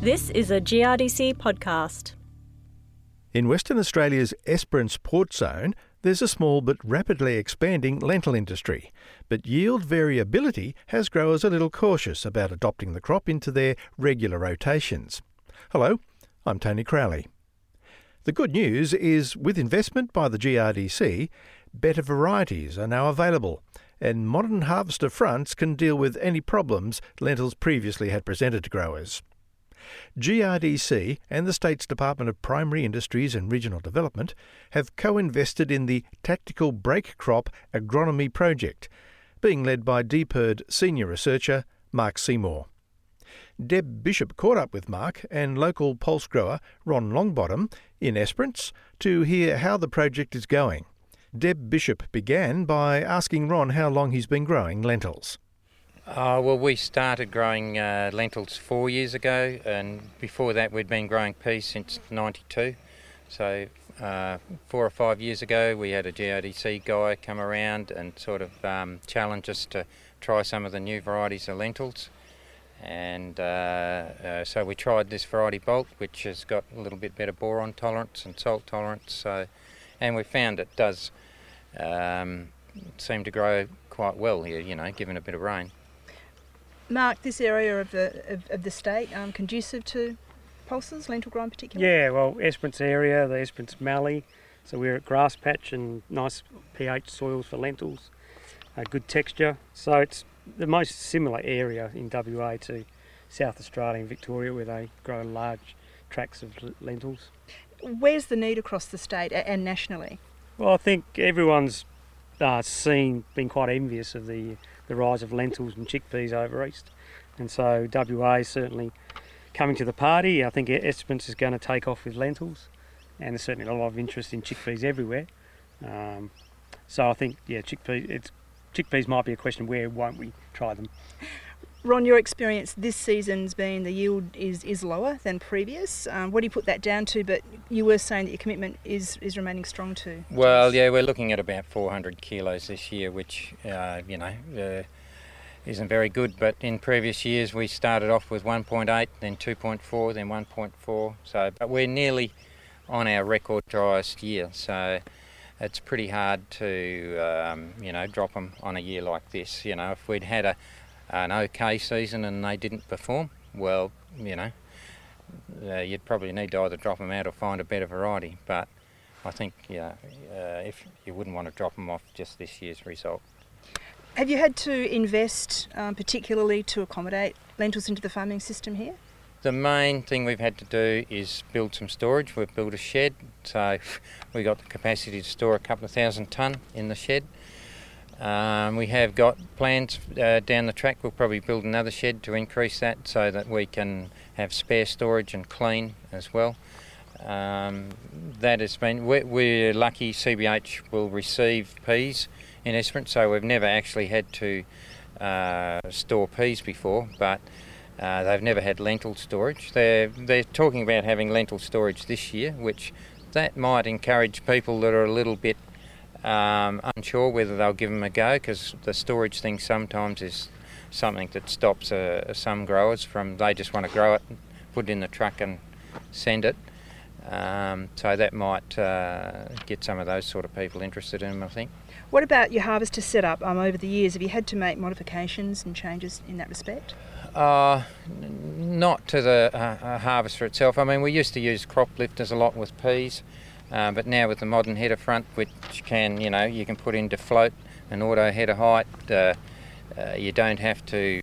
This is a GRDC podcast. In Western Australia's Esperance Port Zone, there's a small but rapidly expanding lentil industry. But yield variability has growers a little cautious about adopting the crop into their regular rotations. Hello, I'm Tony Crowley. The good news is, with investment by the GRDC, better varieties are now available, and modern harvester fronts can deal with any problems lentils previously had presented to growers. GRDC and the state's Department of Primary Industries and Regional Development have co invested in the Tactical Break Crop Agronomy Project, being led by DPIRD senior researcher Mark Seymour. Deb Bishop caught up with Mark and local pulse grower Ron Longbottom in Esperance to hear how the project is going. Deb Bishop began by asking Ron how long he's been growing lentils. Uh, well, we started growing uh, lentils four years ago, and before that, we'd been growing peas since '92. So, uh, four or five years ago, we had a GRDC guy come around and sort of um, challenge us to try some of the new varieties of lentils. And uh, uh, so we tried this variety Bolt, which has got a little bit better boron tolerance and salt tolerance. So, and we found it does um, seem to grow quite well here, you know, given a bit of rain. Mark, this area of the of, of the state um, conducive to pulses, lentil grow in particular? Yeah, well, Esperance area, the Esperance Mallee. So we're at grass patch and nice pH soils for lentils, a good texture. So it's the most similar area in WA to South Australia and Victoria where they grow large tracts of lentils. Where's the need across the state and nationally? Well, I think everyone's uh, seen, been quite envious of the the rise of lentils and chickpeas over east. And so WA is certainly coming to the party. I think Esperance is going to take off with lentils, and there's certainly a lot of interest in chickpeas everywhere. Um, so I think, yeah, chickpeas, it's, chickpeas might be a question where won't we try them? Ron, your experience this season's been the yield is, is lower than previous. Um, what do you put that down to? But you were saying that your commitment is, is remaining strong too. Well, yeah, we're looking at about 400 kilos this year, which, uh, you know, uh, isn't very good. But in previous years, we started off with 1.8, then 2.4, then 1.4. So, but we're nearly on our record driest year. So it's pretty hard to, um, you know, drop them on a year like this. You know, if we'd had a an okay season and they didn't perform, well, you know, uh, you'd probably need to either drop them out or find a better variety. But I think yeah, uh, if you wouldn't want to drop them off just this year's result. Have you had to invest um, particularly to accommodate lentils into the farming system here? The main thing we've had to do is build some storage. We've built a shed, so we've got the capacity to store a couple of thousand tonne in the shed. Um, we have got plans uh, down the track. We'll probably build another shed to increase that so that we can have spare storage and clean as well. Um, that has been, we're, we're, lucky CBH will receive peas in Esperance, so we've never actually had to uh, store peas before, but uh, they've never had lentil storage. They're, they're talking about having lentil storage this year, which that might encourage people that are a little bit um, unsure whether they'll give them a go because the storage thing sometimes is something that stops uh, some growers from they just want to grow it, put it in the truck and send it. Um, so that might uh, get some of those sort of people interested in them, I think. What about your harvester setup um, over the years? Have you had to make modifications and changes in that respect? Uh, not to the uh, harvester itself. I mean, we used to use crop lifters a lot with peas. Uh, but now with the modern header front, which can, you know, you can put into float and auto header height, uh, uh, you don't have to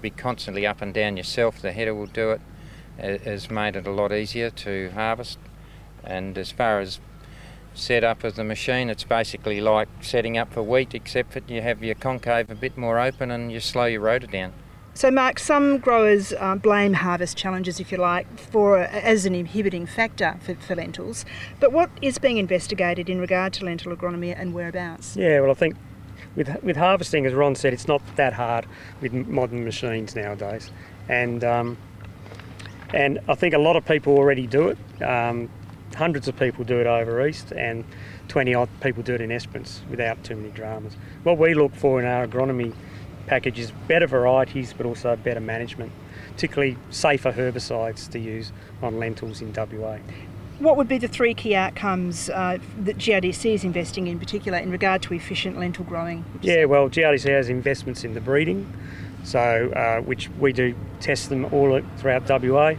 be constantly up and down yourself. The header will do it. It has made it a lot easier to harvest. And as far as setup of the machine, it's basically like setting up for wheat, except that you have your concave a bit more open and you slow your rotor down. So, Mark, some growers uh, blame harvest challenges, if you like, for as an inhibiting factor for, for, lentils. But what is being investigated in regard to lentil agronomy and whereabouts? Yeah, well, I think with with harvesting, as Ron said, it's not that hard with modern machines nowadays, and um, and I think a lot of people already do it. Um, hundreds of people do it over east, and 20 odd people do it in Esperance without too many dramas. What we look for in our agronomy package is better varieties but also better management particularly safer herbicides to use on lentils in WA. What would be the three key outcomes uh, that GRDC is investing in particular in regard to efficient lentil growing? Yeah, well, GRDC has investments in the breeding, so uh, which we do test them all throughout WA,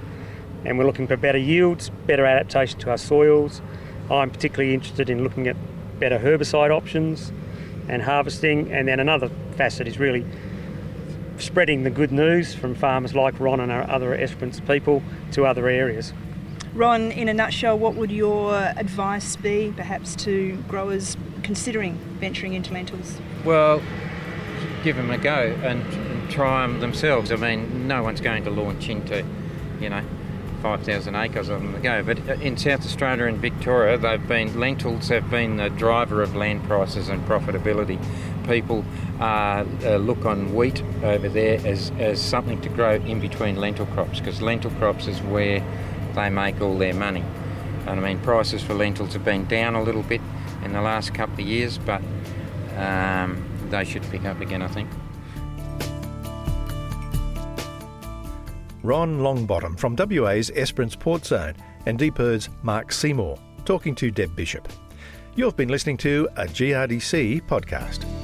and we're looking for better yields, better adaptation to our soils. I'm particularly interested in looking at better herbicide options and harvesting, and then another facet is really spreading the good news from farmers like Ron and our other Esperance people to other areas. Ron, in a nutshell, what would your advice be perhaps to growers considering venturing into lentils? Well, give them a go and, and try them themselves. I mean, no one's going to launch into, you know, 5,000 acres of them go. But in South Australia and Victoria, they've been lentils have been the driver of land prices and profitability. People uh, uh, look on wheat over there as, as something to grow in between lentil crops because lentil crops is where they make all their money. And I mean, prices for lentils have been down a little bit in the last couple of years, but um, they should pick up again, I think. Ron Longbottom from WA's Esperance Port Zone and DPIRD's Mark Seymour talking to Deb Bishop. You've been listening to a GRDC podcast.